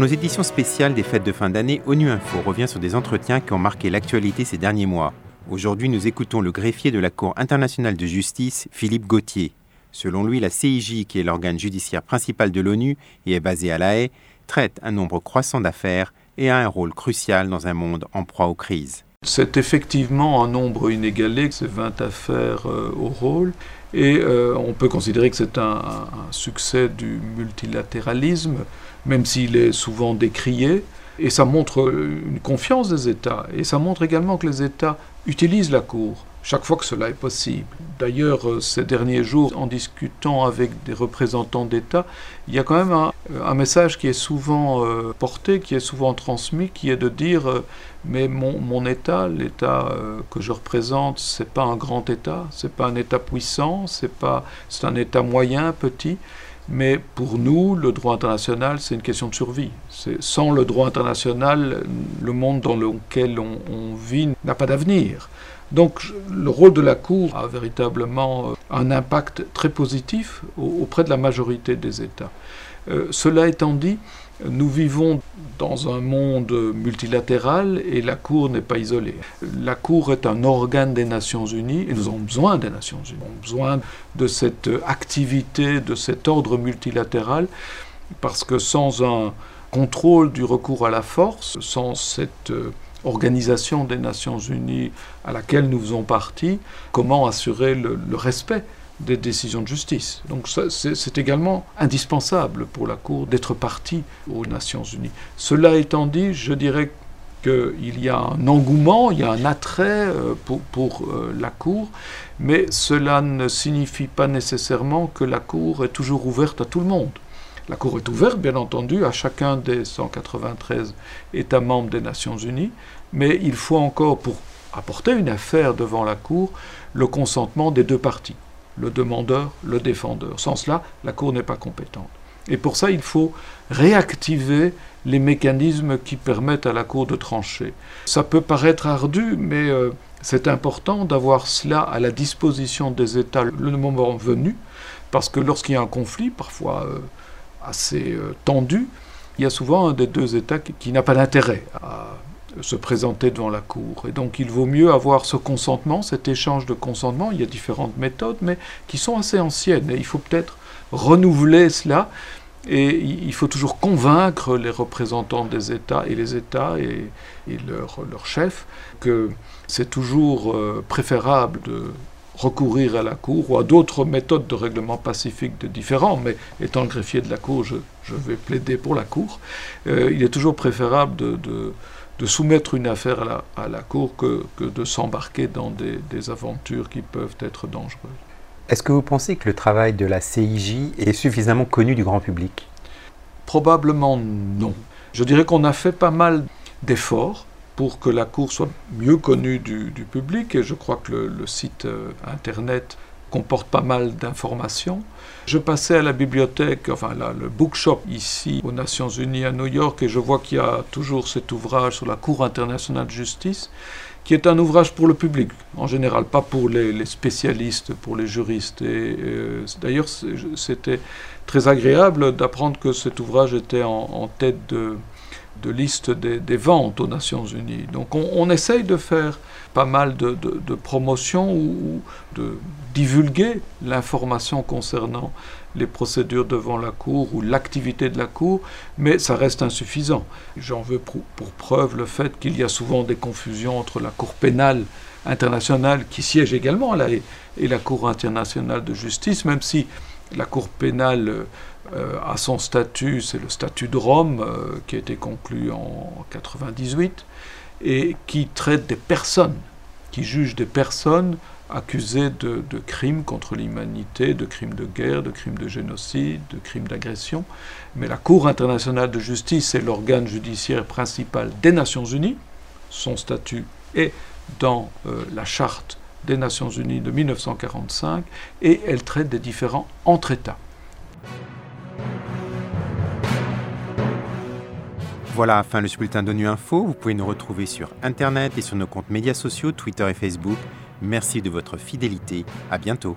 Pour nos éditions spéciales des fêtes de fin d'année, ONU Info revient sur des entretiens qui ont marqué l'actualité ces derniers mois. Aujourd'hui, nous écoutons le greffier de la Cour internationale de justice, Philippe Gauthier. Selon lui, la CIJ, qui est l'organe judiciaire principal de l'ONU et est basée à La Haye, traite un nombre croissant d'affaires et a un rôle crucial dans un monde en proie aux crises. C'est effectivement un nombre inégalé, c'est 20 affaires euh, au rôle, et euh, on peut considérer que c'est un, un, succès du multilatéralisme, même s'il est souvent décrié, et ça montre une confiance des États, et ça montre également que les États utilisent la Cour chaque fois que cela est possible. D'ailleurs, euh, ces derniers jours, en discutant avec des représentants d'État, il y a quand même un, message qui est souvent euh, porté, qui est souvent transmis, qui est de dire euh, mais mon, État, l'État que je représente, c'est pas un grand État, c'est pas un État puissant, c'est pas, c'est un État moyen, petit. Mais pour nous, le droit international, c'est une question de survie. Sans le droit international, le monde dans lequel on, vit n'a pas d'avenir. Donc le rôle de la Cour a véritablement un impact très positif auprès de la majorité des États. Euh, cela étant dit, nous vivons dans un monde multilatéral et la Cour n'est pas isolée. La Cour est un organe des Nations Unies et nous avons besoin des Nations Unies. Nous avons besoin de cette activité, de cet ordre multilatéral, parce que sans un contrôle du recours à la force, sans cette organisation des Nations Unies à laquelle nous faisons partie, comment assurer le, le respect des décisions de justice. Donc c'est également indispensable pour la Cour d'être partie aux Nations Unies. Cela étant dit, je dirais qu'il y a un engouement, il y a un attrait pour, pour la Cour, mais cela ne signifie pas nécessairement que la Cour est toujours ouverte à tout le monde. La Cour est ouverte, bien entendu, à chacun des 193 États membres des Nations Unies, mais il faut encore, pour apporter une affaire devant la Cour, le consentement des deux parties, le demandeur, le défendeur. Sans cela, la Cour n'est pas compétente. Et pour ça, il faut réactiver les mécanismes qui permettent à la Cour de trancher. Ça peut paraître ardu, mais euh, c'est important d'avoir cela à la disposition des États le moment venu, parce que lorsqu'il y a un conflit, parfois euh, assez euh, tendu, il y a souvent un des deux États qui, qui n'a pas d'intérêt à se présenter devant la Cour. Et donc il vaut mieux avoir ce consentement, cet échange de consentement. Il y a différentes méthodes, mais qui sont assez anciennes. Et il faut peut-être renouveler cela. Et il faut toujours convaincre les représentants des États et les États et, et leurs leur chefs que c'est toujours euh, préférable de recourir à la Cour ou à d'autres méthodes de règlement pacifique de différents, mais étant le greffier de la Cour, je, je vais plaider pour la Cour. Euh, il est toujours préférable de, de soumettre une affaire à la, à la Cour que, que de s'embarquer dans des, des aventures qui peuvent être dangereuses. Est-ce que vous pensez que le travail de la CIJ est suffisamment connu du grand public? Probablement non. Je dirais qu'on a fait pas mal d'efforts pour que la Cour soit mieux connue du, du public et je crois que le, le site euh, internet comporte pas mal d'informations. Je passais à la bibliothèque, enfin là, le bookshop ici aux Nations Unies à New York et je vois qu'il y a toujours cet ouvrage sur la Cour internationale de justice qui est un ouvrage pour le public, en général, pas pour les, spécialistes, pour les juristes. Et, euh, D'ailleurs, c'était très agréable d'apprendre que cet ouvrage était en tête de, de liste des, ventes aux Nations Unies. Donc on, essaye de faire pas mal de, de, promotion ou de divulguer l'information concernant les procédures devant la Cour ou l'activité de la Cour, mais ça reste insuffisant. J'en veux pour, pour preuve le fait qu'il y a souvent des confusions entre la Cour pénale internationale qui siège également là et, et la Cour internationale de justice, même si la Cour pénale euh, a son statut, c'est le statut de Rome euh, qui a été conclu en 98 et qui traite des personnes, qui juge des personnes accusées de, crimes contre l'humanité, de crimes de guerre, de crimes de génocide, de crimes d'agression. Mais la Cour internationale de justice est l'organe judiciaire principal des Nations Unies. Son statut est dans euh, la charte des Nations Unies de 1945 et elle traite des différents entre États. Voilà, fin le bulletin d'ONU Info. Vous pouvez nous retrouver sur Internet et sur nos comptes médias sociaux, Twitter et Facebook. Merci de votre fidélité. À bientôt.